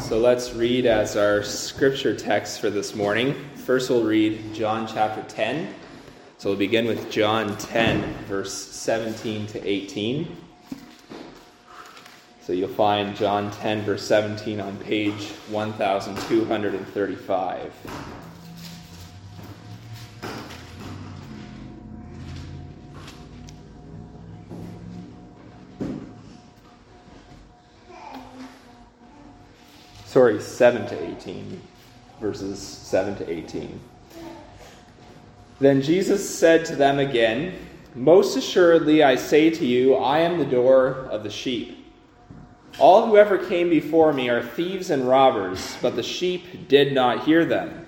So let's read as our scripture text for this morning. First, we'll read John chapter 10. So we'll begin with John 10, verse 17 to 18. So you'll find John 10, verse 17 on page 1235. 7 to 18. Verses 7 to 18. Then Jesus said to them again, Most assuredly I say to you, I am the door of the sheep. All who ever came before me are thieves and robbers, but the sheep did not hear them.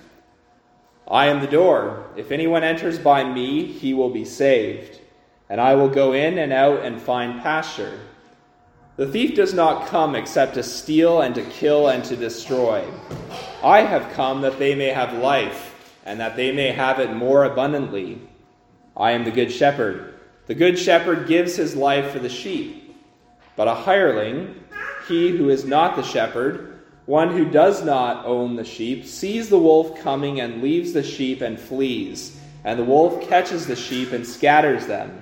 I am the door. If anyone enters by me, he will be saved, and I will go in and out and find pasture. The thief does not come except to steal and to kill and to destroy. I have come that they may have life, and that they may have it more abundantly. I am the good shepherd. The good shepherd gives his life for the sheep. But a hireling, he who is not the shepherd, one who does not own the sheep, sees the wolf coming and leaves the sheep and flees, and the wolf catches the sheep and scatters them.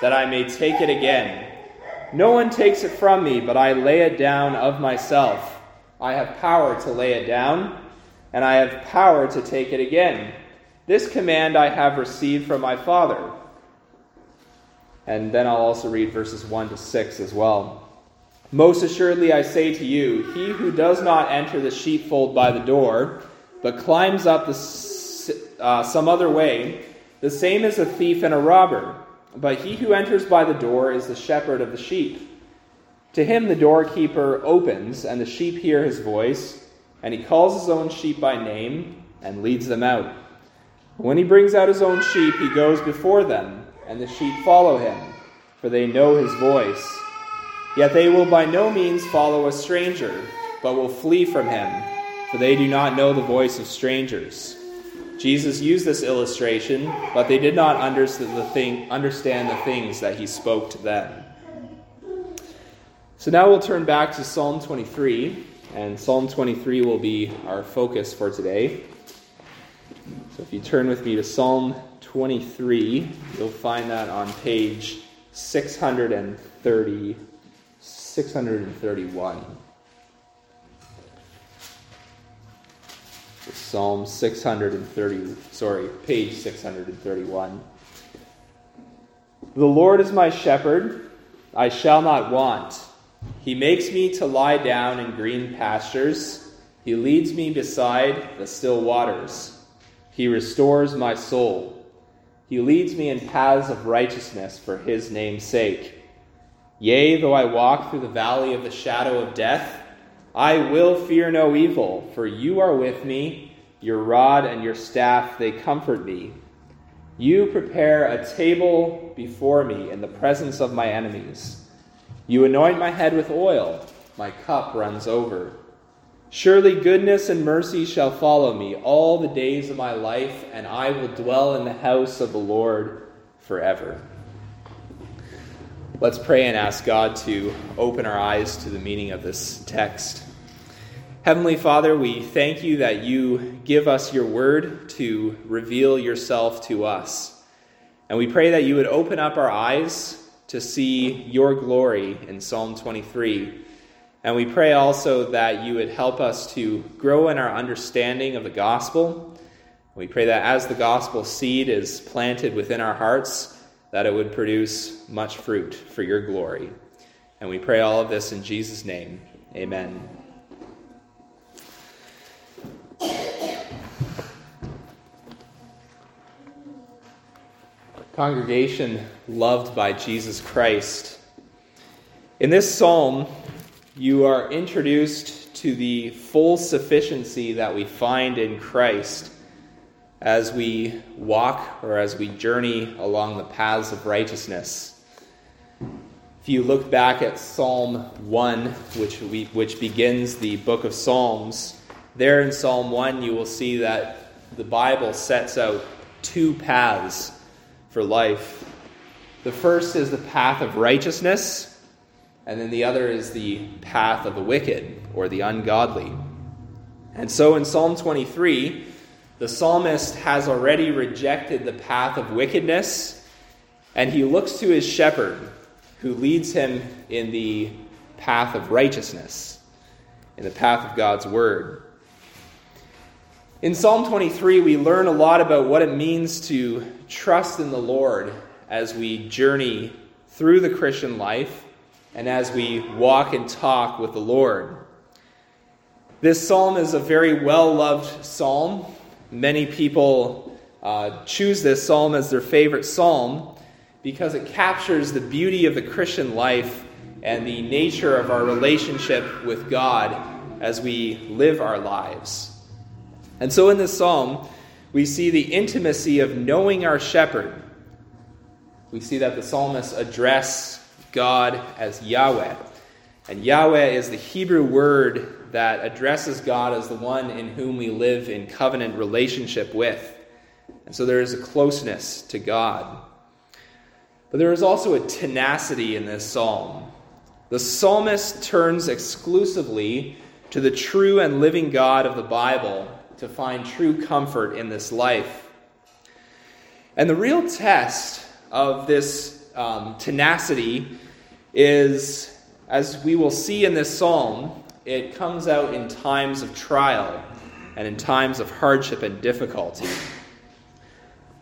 that I may take it again. No one takes it from me, but I lay it down of myself. I have power to lay it down, and I have power to take it again. This command I have received from my Father. And then I'll also read verses 1 to 6 as well. Most assuredly I say to you, he who does not enter the sheepfold by the door, but climbs up the, uh, some other way, the same is a thief and a robber. But he who enters by the door is the shepherd of the sheep. To him the doorkeeper opens, and the sheep hear his voice, and he calls his own sheep by name and leads them out. When he brings out his own sheep, he goes before them, and the sheep follow him, for they know his voice. Yet they will by no means follow a stranger, but will flee from him, for they do not know the voice of strangers. Jesus used this illustration, but they did not understand the, things that he spoke to them. So now we'll turn back to Psalm 23, and Psalm 23 will be our focus for today. So if you turn with me to Psalm 23, you'll find that on page 630, 631. Psalm 630, sorry, page 631. The Lord is my shepherd, I shall not want. He makes me to lie down in green pastures. He leads me beside the still waters. He restores my soul. He leads me in paths of righteousness for his name's sake. Yea, though I walk through the valley of the shadow of death, I will fear no evil, for you are with me. Your rod and your staff, they comfort me. You prepare a table before me in the presence of my enemies. You anoint my head with oil, my cup runs over. Surely goodness and mercy shall follow me all the days of my life, and I will dwell in the house of the Lord forever. Let's pray and ask God to open our eyes to the meaning of this text. Heavenly Father, we thank you that you give us your word to reveal yourself to us. And we pray that you would open up our eyes to see your glory in Psalm 23. And we pray also that you would help us to grow in our understanding of the gospel. We pray that as the gospel seed is planted within our hearts, that it would produce much fruit for your glory. And we pray all of this in Jesus' name. Amen. Congregation loved by Jesus Christ. In this psalm, you are introduced to the full sufficiency that we find in Christ as we walk or as we journey along the paths of righteousness. If you look back at Psalm 1, which, we, which begins the book of Psalms, there in Psalm 1 you will see that the Bible sets out two paths for life. The first is the path of righteousness, and then the other is the path of the wicked or the ungodly. And so in Psalm 23, the psalmist has already rejected the path of wickedness, and he looks to his shepherd, who leads him in the path of righteousness, in the path of God's word. In Psalm 23, we learn a lot about what it means to trust in the Lord as we journey through the Christian life and as we walk and talk with the Lord. This psalm is a very well loved psalm. Many people uh, choose this psalm as their favorite psalm because it captures the beauty of the Christian life and the nature of our relationship with God as we live our lives. And so in this psalm, we see the intimacy of knowing our shepherd. We see that the psalmists address God as Yahweh. And Yahweh is the Hebrew word that addresses God as the one in whom we live in covenant relationship with. And so there is a closeness to God. But there is also a tenacity in this psalm. The psalmist turns exclusively to the true and living God of the Bible to find true comfort in this life. And the real test of this um, tenacity is, as we will see in this psalm, it comes out in times of trial and in times of hardship and difficulty.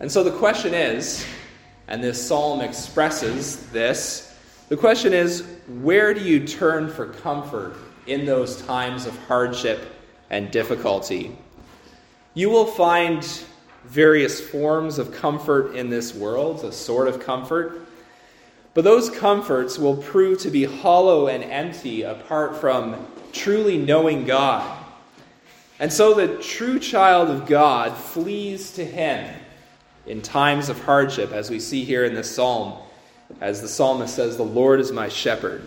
And so the question is, and this psalm expresses this, the question is where do you turn for comfort in those times of hardship and difficulty? You will find various forms of comfort in this world, a sort of comfort. But those comforts will prove to be hollow and empty apart from truly knowing God. And so the true child of God flees to him in times of hardship, as we see here in this psalm, as the psalmist says, The Lord is my shepherd.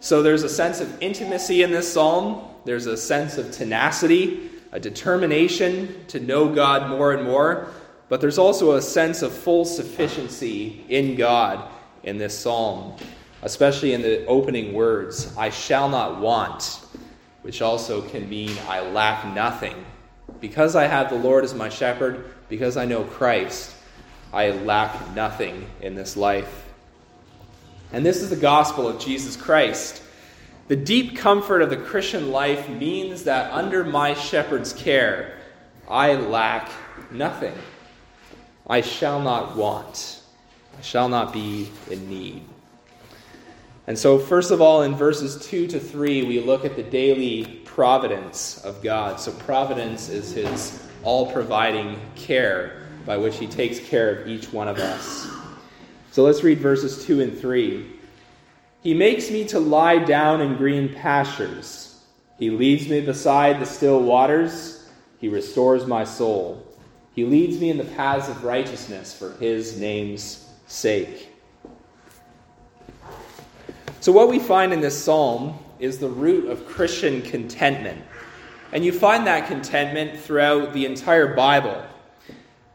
So there's a sense of intimacy in this psalm, there's a sense of tenacity a determination to know God more and more, but there's also a sense of full sufficiency in God in this psalm, especially in the opening words I shall not want, which also can mean I lack nothing. Because I have the Lord as my shepherd, because I know Christ, I lack nothing in this life. And this is the gospel of Jesus Christ. The deep comfort of the Christian life means that under my shepherd's care, I lack nothing. I shall not want. I shall not be in need. And so, first of all, in verses 2 to 3, we look at the daily providence of God. So, providence is his all providing care by which he takes care of each one of us. So, let's read verses 2 and 3. He makes me to lie down in green pastures. He leads me beside the still waters. He restores my soul. He leads me in the paths of righteousness for his name's sake. So, what we find in this psalm is the root of Christian contentment. And you find that contentment throughout the entire Bible.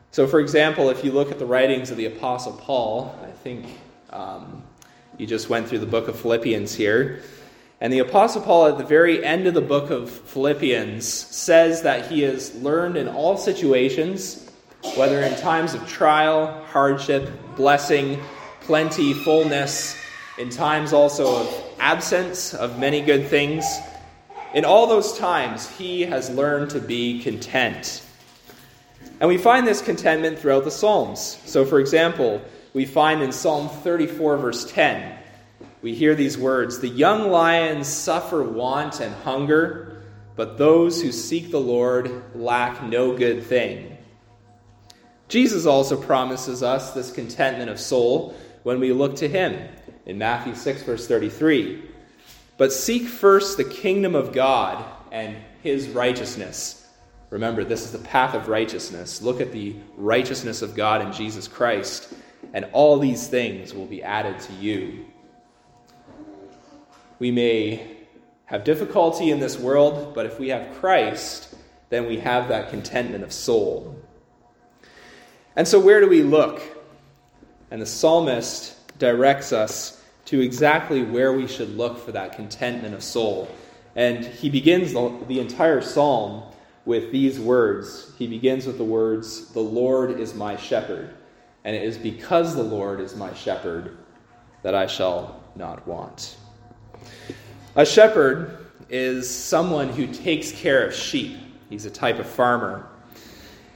So, for example, if you look at the writings of the Apostle Paul, I think um, you just went through the book of Philippians here. And the Apostle Paul, at the very end of the book of Philippians, says that he has learned in all situations, whether in times of trial, hardship, blessing, plenty, fullness, in times also of absence of many good things, in all those times, he has learned to be content. And we find this contentment throughout the Psalms. So, for example, we find in Psalm 34, verse 10. We hear these words The young lions suffer want and hunger, but those who seek the Lord lack no good thing. Jesus also promises us this contentment of soul when we look to him in Matthew 6, verse 33. But seek first the kingdom of God and his righteousness. Remember, this is the path of righteousness. Look at the righteousness of God in Jesus Christ, and all these things will be added to you. We may have difficulty in this world, but if we have Christ, then we have that contentment of soul. And so, where do we look? And the psalmist directs us to exactly where we should look for that contentment of soul. And he begins the, the entire psalm with these words. He begins with the words, The Lord is my shepherd. And it is because the Lord is my shepherd that I shall not want. A shepherd is someone who takes care of sheep, he's a type of farmer.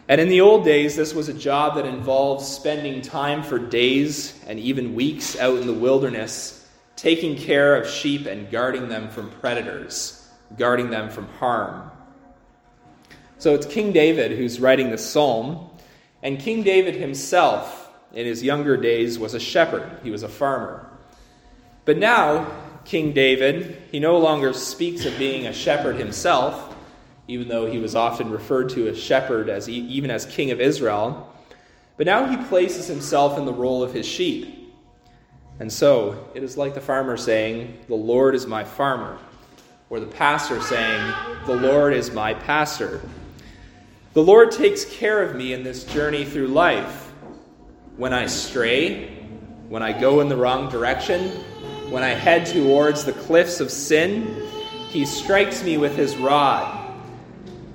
And in the old days, this was a job that involved spending time for days and even weeks out in the wilderness, taking care of sheep and guarding them from predators, guarding them from harm. So it's King David who's writing the psalm, and King David himself, in his younger days, was a shepherd, he was a farmer. But now, King David, he no longer speaks of being a shepherd himself even though he was often referred to as shepherd, as even as king of Israel. But now he places himself in the role of his sheep. And so it is like the farmer saying, The Lord is my farmer, or the pastor saying, The Lord is my pastor. The Lord takes care of me in this journey through life. When I stray, when I go in the wrong direction, when I head towards the cliffs of sin, He strikes me with His rod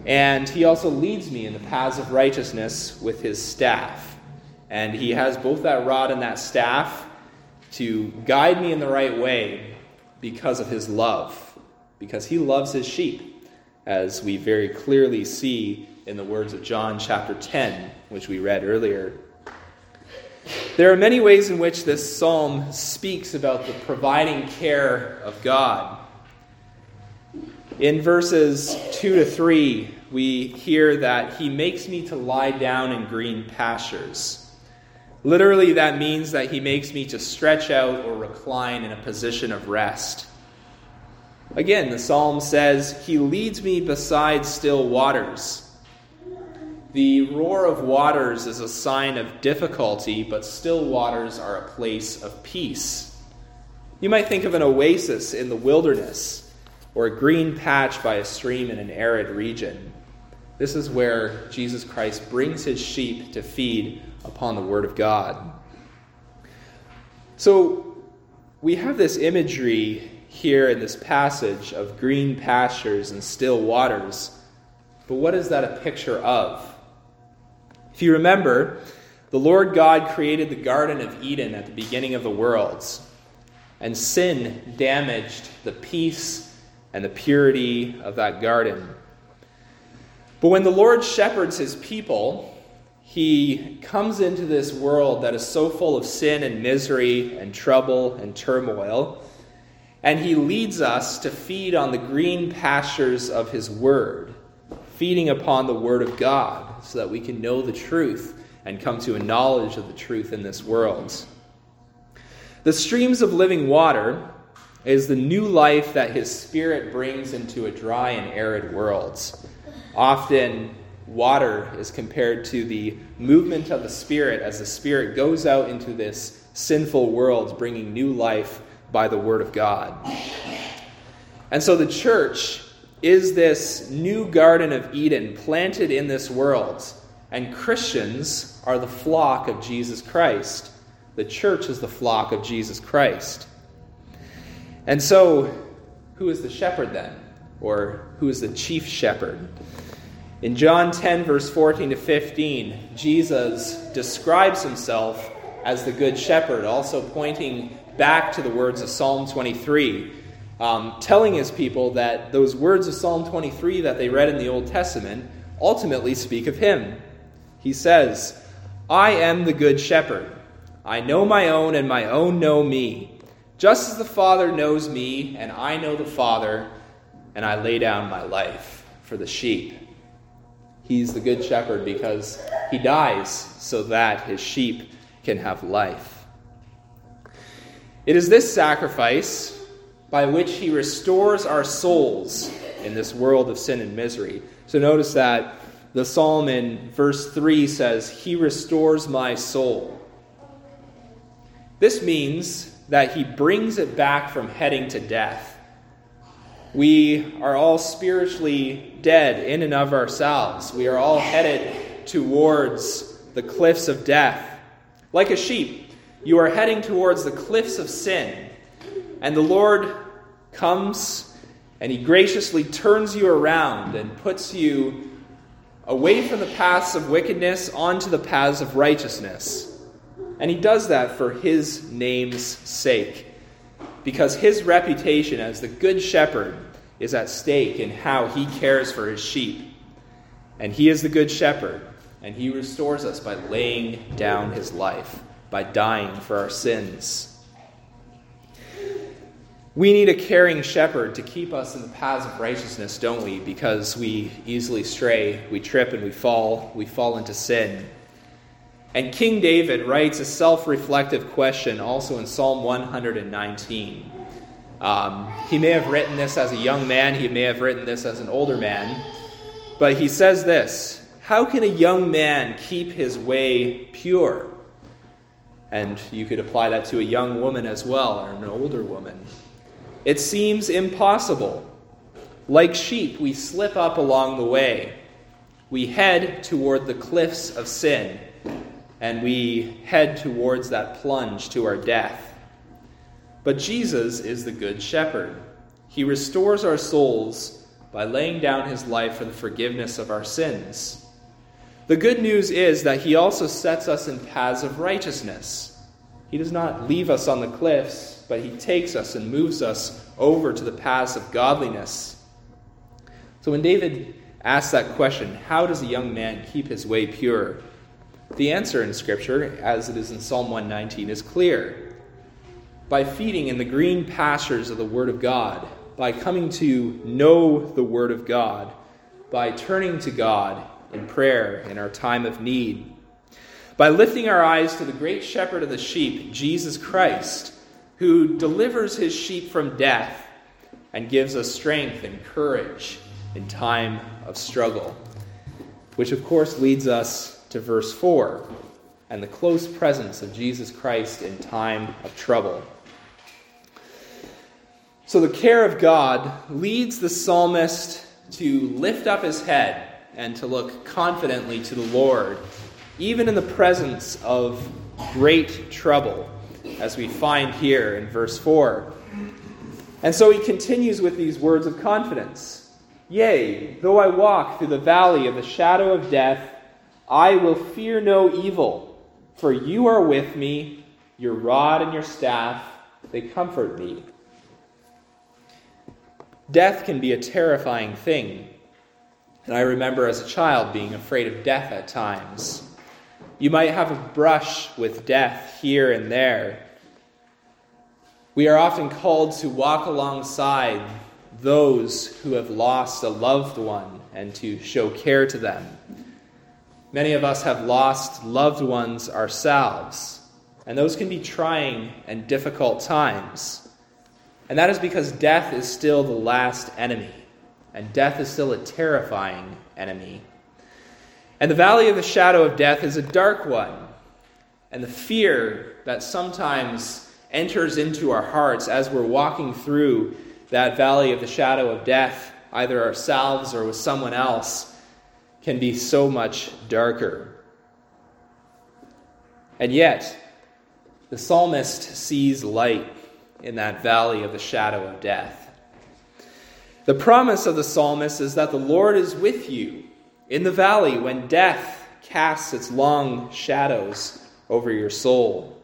and he also leads me in the paths of righteousness with his staff. And he has both that rod and that staff to guide me in the right way because of his love, because he loves his sheep, as we very clearly see in the words of John chapter 10, which we read earlier. There are many ways in which this psalm speaks about the providing care of God. In verses 2 to 3, we hear that he makes me to lie down in green pastures. Literally, that means that he makes me to stretch out or recline in a position of rest. Again, the psalm says, He leads me beside still waters. The roar of waters is a sign of difficulty, but still waters are a place of peace. You might think of an oasis in the wilderness or a green patch by a stream in an arid region. This is where Jesus Christ brings his sheep to feed upon the Word of God. So we have this imagery here in this passage of green pastures and still waters. But what is that a picture of? If you remember, the Lord God created the Garden of Eden at the beginning of the worlds, and sin damaged the peace and the purity of that garden. But when the Lord shepherds his people, he comes into this world that is so full of sin and misery and trouble and turmoil, and he leads us to feed on the green pastures of his word, feeding upon the word of So that we can know the truth and come to a knowledge of the truth in this world. The streams of living water is the new life that his spirit brings into a dry and arid world. Often, water is compared to the movement of the Spirit as the Spirit goes out into this sinful world, bringing new life by the Word of God. And so the church is this new Garden of Eden planted in this world, and Christians are the flock of Jesus Christ. The church is the flock of Jesus Christ. And so, who is the shepherd then? Or who is the chief shepherd? In John 10, verse 14 to 15, Jesus describes himself as the Good Shepherd, also pointing back to the words of Psalm 23, um, telling his people that those words of Psalm 23 that they read in the Old Testament ultimately speak of him. He says, I am the Good Shepherd. I know my own, and my own know me. Just as the Father knows me, and I know the Father, and I lay down my life for the sheep. He's the good shepherd because he dies so that his sheep can have life. It is this sacrifice by which he restores our souls in this world of sin and misery. So notice that the psalm in verse 3 says, He restores my soul. This means that he brings it back from heading to death. We are all spiritually dead in and of ourselves. We are all headed towards the cliffs of death. Like a sheep, you are heading towards the cliffs of sin. And the Lord comes and he graciously turns you around and puts you away from the paths of wickedness onto the paths of righteousness. And he does that for his name's sake, because his reputation as the good shepherd is at stake in how he cares for his sheep. And he is the good shepherd, and he restores us by laying down his life, by dying for our sins. We need a caring shepherd to keep us in the paths of righteousness, don't we? Because we easily stray, we trip and we fall, we fall into sin. And King David writes a self reflective question also in Psalm 119. Um, he may have written this as a young man, he may have written this as an older man, but he says this How can a young man keep his way pure? And you could apply that to a young woman as well, or an older woman. It seems impossible. Like sheep, we slip up along the way. We head toward the cliffs of sin, and we head towards that plunge to our death. But Jesus is the Good Shepherd. He restores our souls by laying down his life for the forgiveness of our sins. The good news is that he also sets us in paths of righteousness. He does not leave us on the cliffs but he takes us and moves us over to the paths of godliness. So when David asks that question, how does a young man keep his way pure? The answer in Scripture, as it is in Psalm 119, is clear. By feeding in the green pastures of the Word of God, by coming to know the Word of God, by turning to God in prayer in our time of need, by lifting our eyes to the great shepherd of the sheep, Jesus Christ, who delivers his sheep from death and gives us strength and courage in time of struggle. Which, of course, leads us to verse 4 and the close presence of Jesus Christ in time of trouble. So, the care of God leads the psalmist to lift up his head and to look confidently to the Lord, even in the presence of great trouble as we find here in verse 4. And so he continues with these words of confidence Yea, though I walk through the valley of the shadow of death, I will fear no evil, for you are with me, your rod and your staff, they comfort me. Death can be a terrifying thing. And I remember as a child being afraid of death at times. You might have a brush with death here and there. We are often called to walk alongside those who have lost a loved one and to show care to them. Many of us have lost loved ones ourselves, and those can be trying and difficult times. And that is because death is still the last enemy, and death is still a terrifying enemy. And the valley of the shadow of death is a dark one, and the fear that sometimes enters into our hearts as we're walking through that valley of the shadow of death, either ourselves or with someone else, can be so much darker. And yet, the psalmist sees light in that valley of the shadow of death. The promise of the psalmist is that the Lord is with you in the valley when death casts its long shadows over your soul.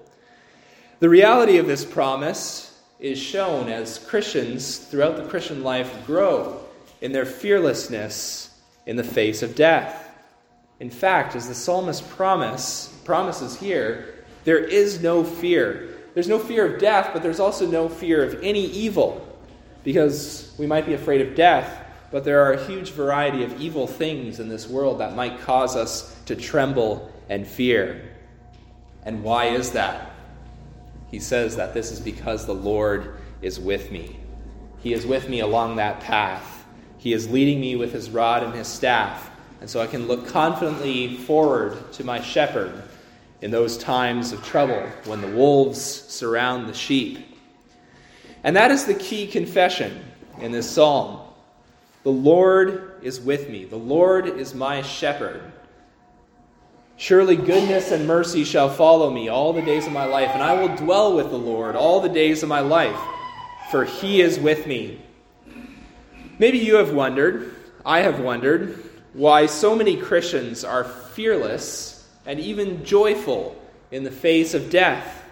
The reality of this promise is shown as Christians throughout the Christian life grow in their fearlessness in the face of death. In fact, as the psalmist promise, promises here, there is no fear. There's no fear of death, but there's also no fear of any evil. Because we might be afraid of death, but there are a huge variety of evil things in this world that might cause us to tremble and fear. And why is that? He says that this is because the Lord is with me. He is with me along that path. He is leading me with his rod and his staff. And so I can look confidently forward to my shepherd in those times of trouble when the wolves surround the sheep. And that is the key confession in this psalm. The Lord is with me, the Lord is my shepherd. Surely goodness and mercy shall follow me all the days of my life, and I will dwell with the Lord all the days of my life, for he is with me. Maybe you have wondered, I have wondered, why so many Christians are fearless and even joyful in the face of death.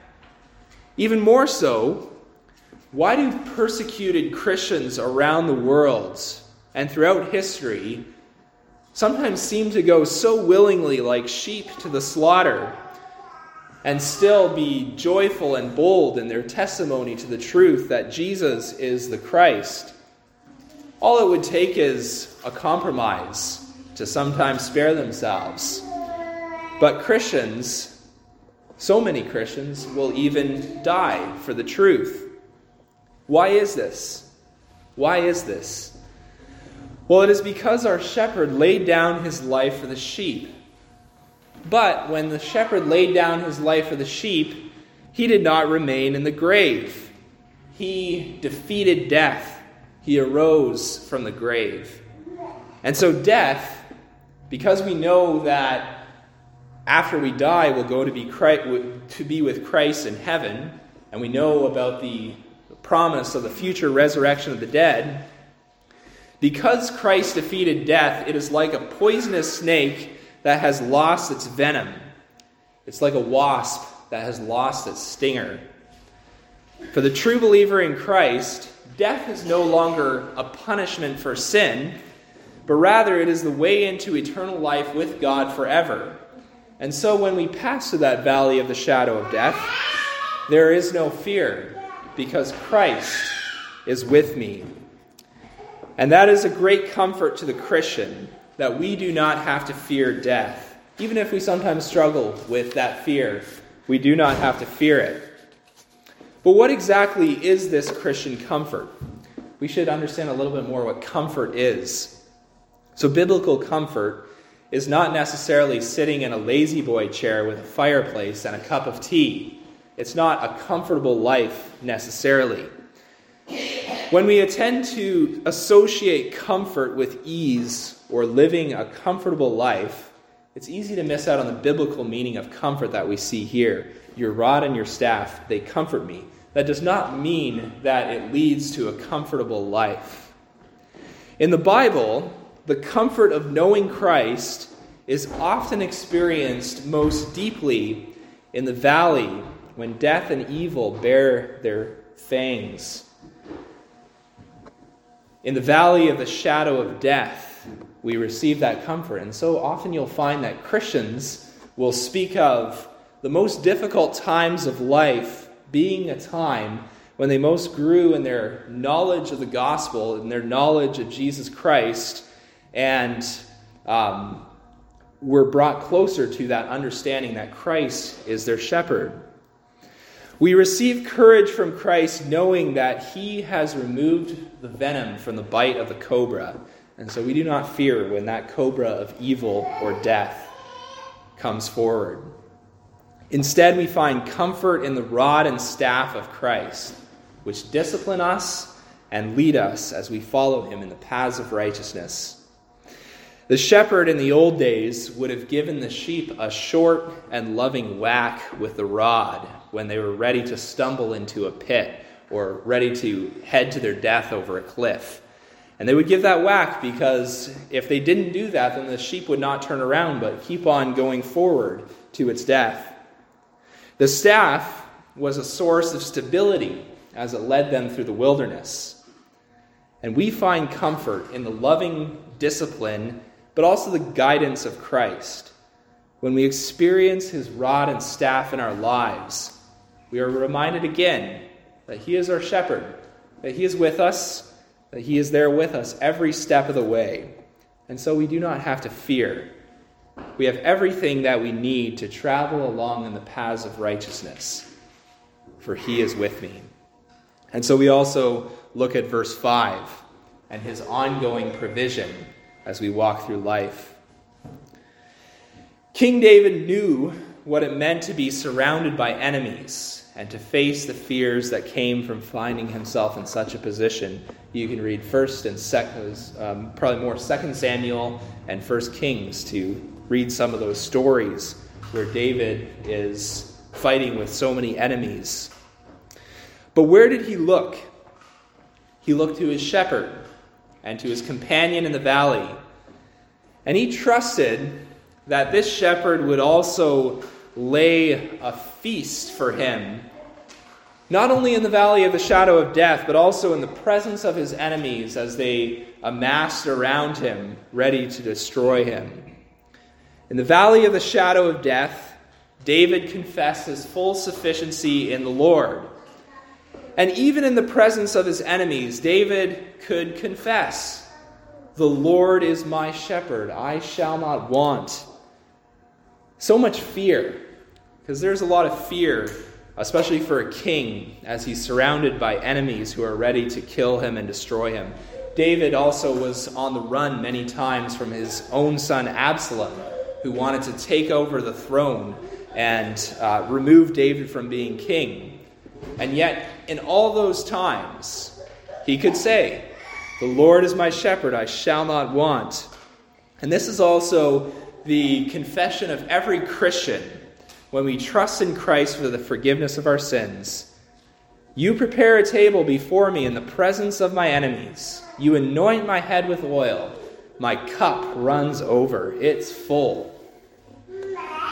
Even more so, why do persecuted Christians around the world and throughout history sometimes seem to go so willingly like sheep to the slaughter and still be joyful and bold in their testimony to the truth that Jesus is the Christ. All it would take is a compromise to sometimes spare themselves. But Christians, so many Christians, will even die for the truth. Why is this? Why is this? Well, it is because our shepherd laid down his life for the sheep. But when the shepherd laid down his life for the sheep, he did not remain in the grave. He defeated death. He arose from the grave. And so, death, because we know that after we die we'll go to be, to be with Christ in heaven, and we know about the promise of the future resurrection of the dead, because Christ defeated death, it is like a poisonous snake that has lost its venom. It's like a wasp that has lost its stinger. For the true believer in Christ, death is no longer a punishment for sin, but rather it is the way into eternal life with God forever. And so when we pass through that valley of the shadow of death, there is no fear, because Christ is with me. And that is a great comfort to the Christian that we do not have to fear death. Even if we sometimes struggle with that fear, we do not have to fear it. But what exactly is this Christian comfort? We should understand a little bit more what comfort is. So, biblical comfort is not necessarily sitting in a La-Z-Boy chair with a fireplace and a cup of tea. It's not a comfortable life necessarily. When we attend to associate comfort with ease or living a comfortable life, it's easy to miss out on the biblical meaning of comfort that we see here. Your rod and your staff, they comfort me. That does not mean that it leads to a comfortable life. In the Bible, the comfort of knowing Christ is often experienced most deeply in the valley when death and evil bear their fangs. In the valley of the shadow of death, we receive that comfort. And so often you'll find that Christians will speak of the most difficult times of life being a time when they most grew in their knowledge of the gospel and their knowledge of Jesus Christ and um, were brought closer to that understanding that Christ is their shepherd. We receive courage from Christ knowing that he has removed the venom from the bite of the cobra. And so we do not fear when that cobra of evil or death comes forward. Instead, we find comfort in the rod and staff of Christ, which discipline us and lead us as we follow him in the paths of righteousness. The shepherd in the old days would have given the sheep a short and loving whack with the rod when they were ready to stumble into a pit or ready to head to their death over a cliff. And they would give that whack because if they didn't do that, then the sheep would not turn around but keep on going forward to its death. The staff was a source of stability as it led them through the wilderness. And we find comfort in the loving discipline but also the guidance of Christ. When we experience his rod and staff in our lives, we are reminded again that he is our shepherd, that he is with us, that he is there with us every step of the way. And so we do not have to fear. We have everything that we need to travel along in the paths of righteousness, for he is with me. And so we also look at verse 5 and his ongoing provision as we walk through life. King David knew what it meant to be surrounded by enemies and to face the fears that came from finding himself in such a position. You can read first and second, um, probably more Second Samuel and First Kings to read some of those stories where David is fighting with so many enemies. But where did he look? He looked to his shepherd and to his companion in the valley. And he trusted that this shepherd would also lay a feast for him, not only in the valley of the shadow of death, but also in the presence of his enemies as they amassed around him, ready to destroy him. In the valley of the shadow of death, David confessed his full sufficiency in the Lord. And even in the presence of his enemies, David could confess, The Lord is my shepherd, I shall not want. So much fear, because there's a lot of fear, especially for a king, as he's surrounded by enemies who are ready to kill him and destroy him. David also was on the run many times from his own son Absalom, who wanted to take over the throne and uh, remove David from being king. And yet, in all those times, he could say, The Lord is my shepherd, I shall not want. And this is also the confession of every Christian when we trust in Christ for the forgiveness of our sins. You prepare a table before me in the presence of my enemies. You anoint my head with oil. My cup runs over, it's full.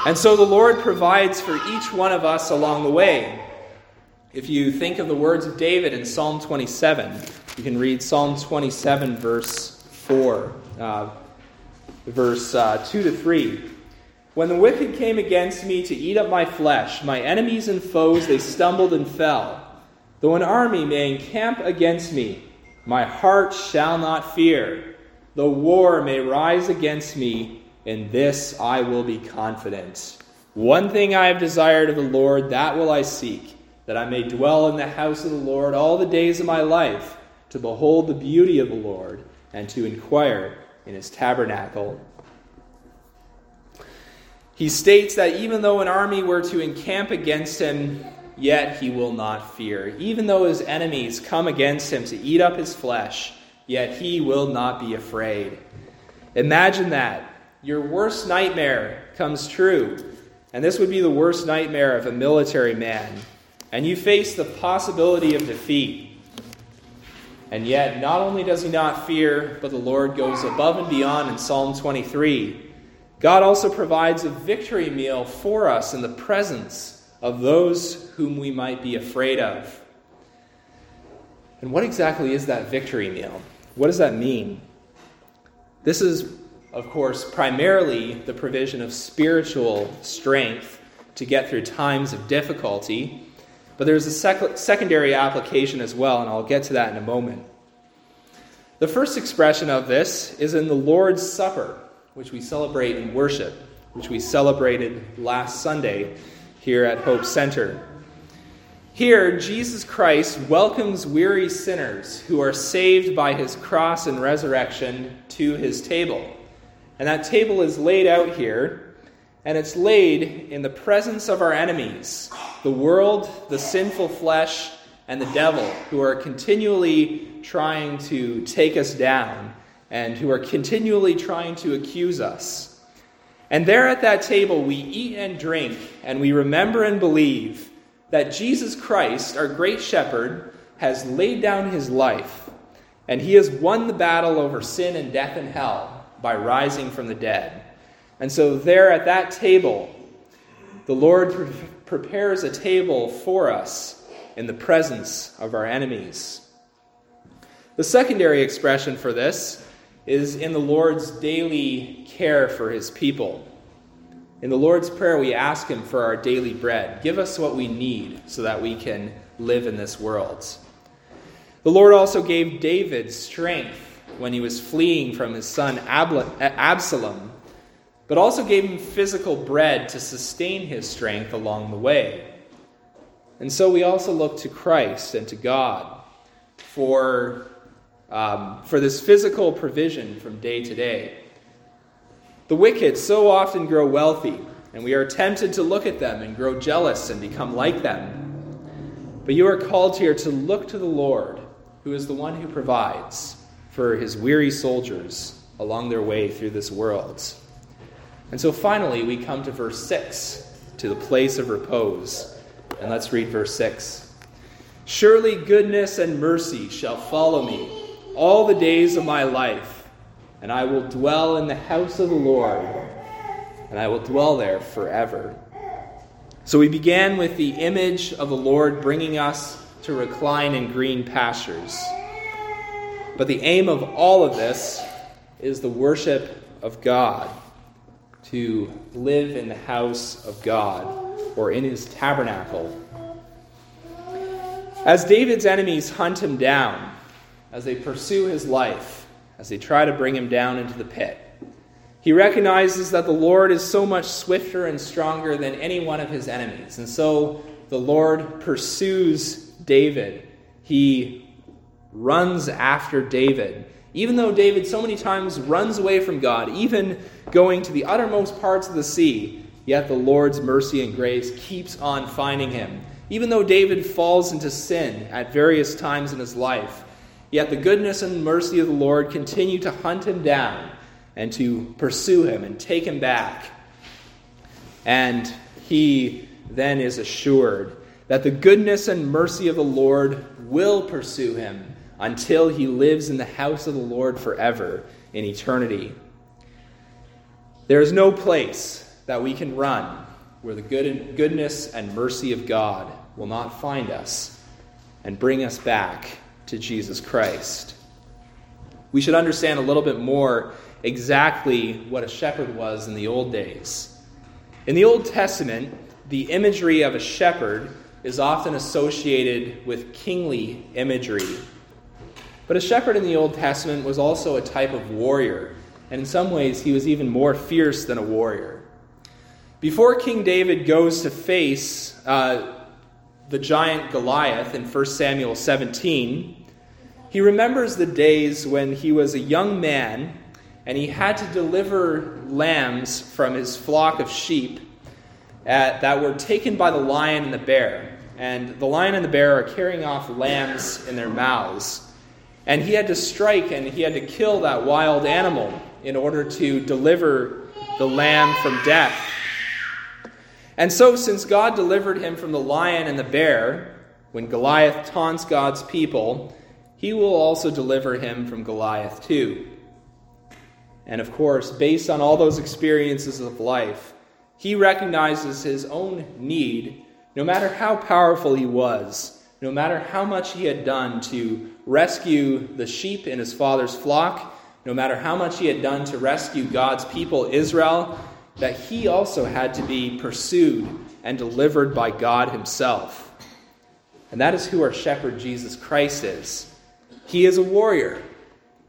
And so the Lord provides for each one of us along the way. If you think of the words of David in Psalm 27, you can read Psalm 27, verse 4. Uh, verse uh, 2 to 3. When the wicked came against me to eat up my flesh, my enemies and foes, they stumbled and fell. Though an army may encamp against me, my heart shall not fear. Though war may rise against me, in this I will be confident. One thing I have desired of the Lord, that will I seek, that I may dwell in the house of the Lord all the days of my life, to behold the beauty of the Lord, and to inquire in his tabernacle. He states that even though an army were to encamp against him, yet he will not fear. Even though his enemies come against him to eat up his flesh, yet he will not be afraid. Imagine that. Your worst nightmare comes true. And this would be the worst nightmare of a military man. And you face the possibility of defeat. And yet, not only does he not fear, but the Lord goes above and beyond in Psalm 23. God also provides a victory meal for us in the presence of those whom we might be afraid of. And what exactly is that victory meal? What does that mean? This is, of course, primarily the provision of spiritual strength to get through times of difficulty but there's a sec- secondary application as well, and I'll get to that in a moment. The first expression of this is in the Lord's Supper, which we celebrate in worship, which we celebrated last Sunday here at Hope Center. Here, Jesus Christ welcomes weary sinners who are saved by his cross and resurrection to his table. And that table is laid out here and it's laid in the presence of our enemies the world, the sinful flesh, and the devil, who are continually trying to take us down and who are continually trying to accuse us. And there at that table, we eat and drink, and we remember and believe that Jesus Christ, our great shepherd, has laid down his life, and he has won the battle over sin and death and hell by rising from the dead. And so, there at that table, the Lord pre- prepares a table for us in the presence of our enemies. The secondary expression for this is in the Lord's daily care for his people. In the Lord's Prayer, we ask him for our daily bread. Give us what we need so that we can live in this world. The Lord also gave David strength when he was fleeing from his son Absalom but also gave him physical bread to sustain his strength along the way. And so we also look to Christ and to God for, um, for this physical provision from day to day. The wicked so often grow wealthy, and we are tempted to look at them and grow jealous and become like them. But you are called here to look to the Lord, who is the one who provides for his weary soldiers along their way through this world. And so finally, we come to verse 6, to the place of repose. And let's read verse 6. Surely goodness and mercy shall follow me all the days of my life, and I will dwell in the house of the Lord, and I will dwell there forever. So we began with the image of the Lord bringing us to recline in green pastures. But the aim of all of this is the worship of God, to live in the house of God or in his tabernacle. As David's enemies hunt him down, as they pursue his life, as they try to bring him down into the pit, he recognizes that the Lord is so much swifter and stronger than any one of his enemies. And so the Lord pursues David. He runs after David. Even though David so many times runs away from God, even going to the uttermost parts of the sea, yet the Lord's mercy and grace keeps on finding him. Even though David falls into sin at various times in his life, yet the goodness and mercy of the Lord continue to hunt him down and to pursue him and take him back. And he then is assured that the goodness and mercy of the Lord will pursue him until he lives in the house of the Lord forever in eternity. There is no place that we can run where the good goodness and mercy of God will not find us and bring us back to Jesus Christ. We should understand a little bit more exactly what a shepherd was in the old days. In the Old Testament, the imagery of a shepherd is often associated with kingly imagery. But a shepherd in the Old Testament was also a type of warrior, and in some ways, he was even more fierce than a warrior. Before King David goes to face uh, the giant Goliath in 1 Samuel 17, he remembers the days when he was a young man and he had to deliver lambs from his flock of sheep at, that were taken by the lion and the bear. And the lion and the bear are carrying off lambs in their mouths. And he had to strike and he had to kill that wild animal in order to deliver the lamb from death. And so, since God delivered him from the lion and the bear, when Goliath taunts God's people, he will also deliver him from Goliath too. And of course, based on all those experiences of life, he recognizes his own need, no matter how powerful he was, no matter how much he had done to rescue the sheep in his father's flock, no matter how much he had done to rescue God's people, Israel, that he also had to be pursued and delivered by God himself. And that is who our shepherd Jesus Christ is. He is a warrior.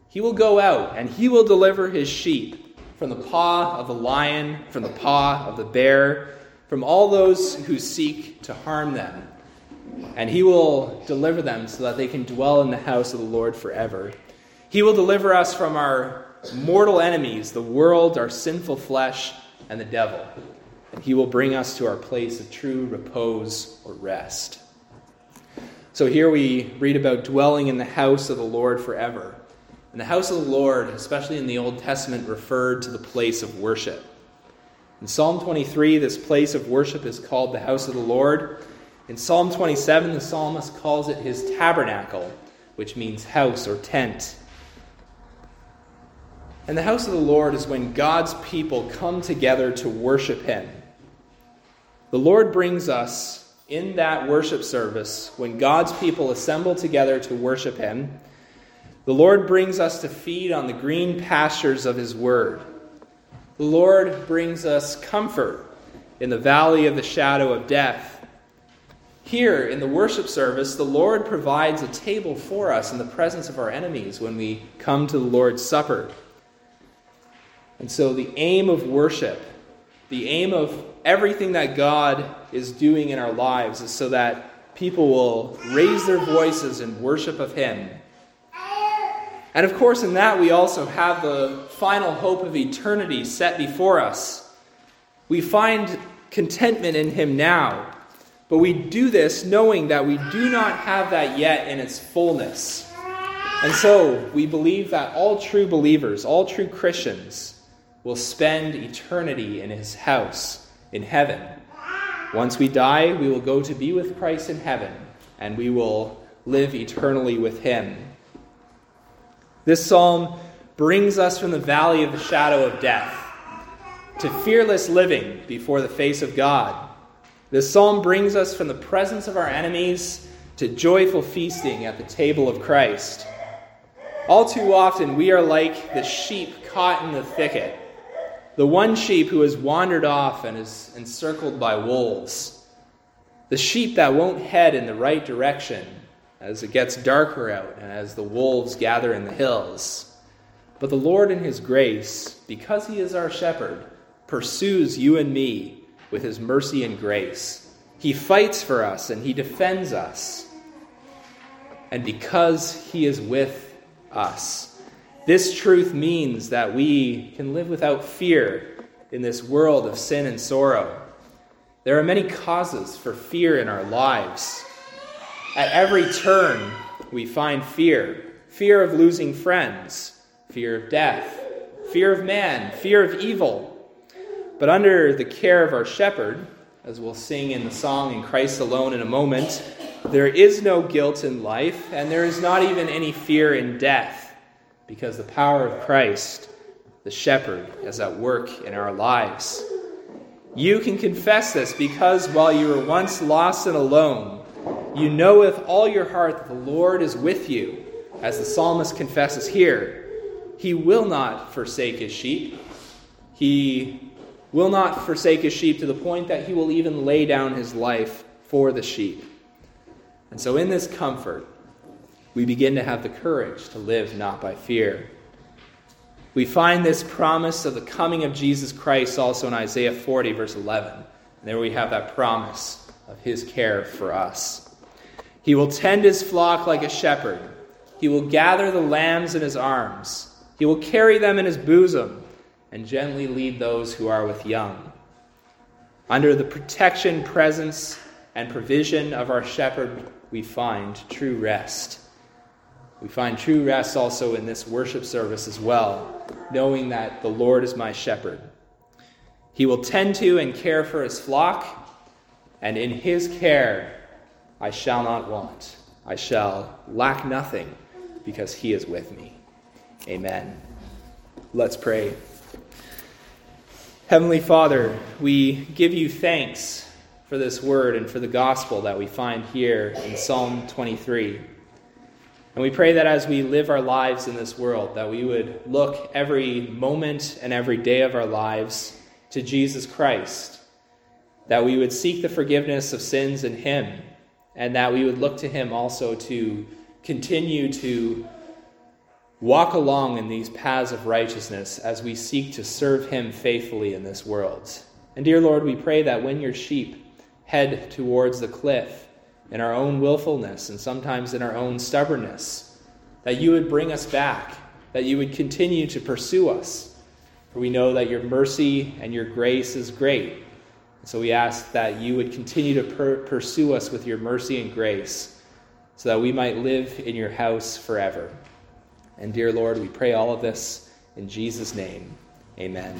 He will go out and he will deliver his sheep from the paw of the lion, from the paw of the bear, from all those who seek to harm them. And he will deliver them so that they can dwell in the house of the Lord forever. He will deliver us from our mortal enemies, the world, our sinful flesh, and the devil. And he will bring us to our place of true repose or rest. So here we read about dwelling in the house of the Lord forever. And the house of the Lord, especially in the Old Testament, referred to the place of worship. In Psalm 23, this place of worship is called the house of the Lord. In Psalm 27, the psalmist calls it his tabernacle, which means house or tent. And the house of the Lord is when God's people come together to worship him. The Lord brings us in that worship service, when God's people assemble together to worship him, the Lord brings us to feed on the green pastures of His Word. The Lord brings us comfort in the valley of the shadow of death. Here in the worship service, the Lord provides a table for us in the presence of our enemies when we come to the Lord's Supper. And so, the aim of worship, the aim of everything that God is doing in our lives, is so that people will raise their voices in worship of Him. And of course, in that, we also have the final hope of eternity set before us. We find contentment in Him now, but we do this knowing that we do not have that yet in its fullness. And so, we believe that all true believers, all true Christians, will spend eternity in His house in heaven. Once we die, we will go to be with Christ in heaven, and we will live eternally with Him. This psalm brings us from the valley of the shadow of death to fearless living before the face of God. This psalm brings us from the presence of our enemies to joyful feasting at the table of Christ. All too often, we are like the sheep caught in the thicket the one sheep who has wandered off and is encircled by wolves, the sheep that won't head in the right direction as it gets darker out and as the wolves gather in the hills. But the Lord, in His grace, because He is our shepherd, pursues you and me with His mercy and grace. He fights for us and He defends us. And because He is with us, this truth means that we can live without fear in this world of sin and sorrow. There are many causes for fear in our lives. At every turn, we find fear fear of losing friends, fear of death, fear of man, fear of evil. But under the care of our shepherd, as we'll sing in the song in Christ alone in a moment, there is no guilt in life, and there is not even any fear in death because the power of Christ, the shepherd, is at work in our lives. You can confess this because while you were once lost and alone, you know with all your heart that the Lord is with you, as the psalmist confesses here. He will not forsake his sheep. He will not forsake his sheep to the point that he will even lay down his life for the sheep. And so, in this comfort, we begin to have the courage to live not by fear. We find this promise of the coming of Jesus Christ also in Isaiah 40, verse 11. And there we have that promise of his care for us. He will tend his flock like a shepherd. He will gather the lambs in his arms. He will carry them in his bosom and gently lead those who are with young. Under the protection, presence, and provision of our shepherd, we find true rest. We find true rest also in this worship service as well, knowing that the Lord is my shepherd. He will tend to and care for his flock, and in his care I shall not want. I shall lack nothing because he is with me. Amen. Let's pray. Heavenly Father, we give you thanks for this word and for the gospel that we find here in Psalm 23. And we pray that as we live our lives in this world, that we would look every moment and every day of our lives to Jesus Christ, that we would seek the forgiveness of sins in Him, and that we would look to Him also to continue to walk along in these paths of righteousness as we seek to serve Him faithfully in this world. And dear Lord, we pray that when your sheep head towards the cliff, in our own willfulness and sometimes in our own stubbornness, that you would bring us back, that you would continue to pursue us. For we know that your mercy and your grace is great. So we ask that you would continue to per- pursue us with your mercy and grace so that we might live in your house forever. And dear Lord, we pray all of this in Jesus' name. Amen.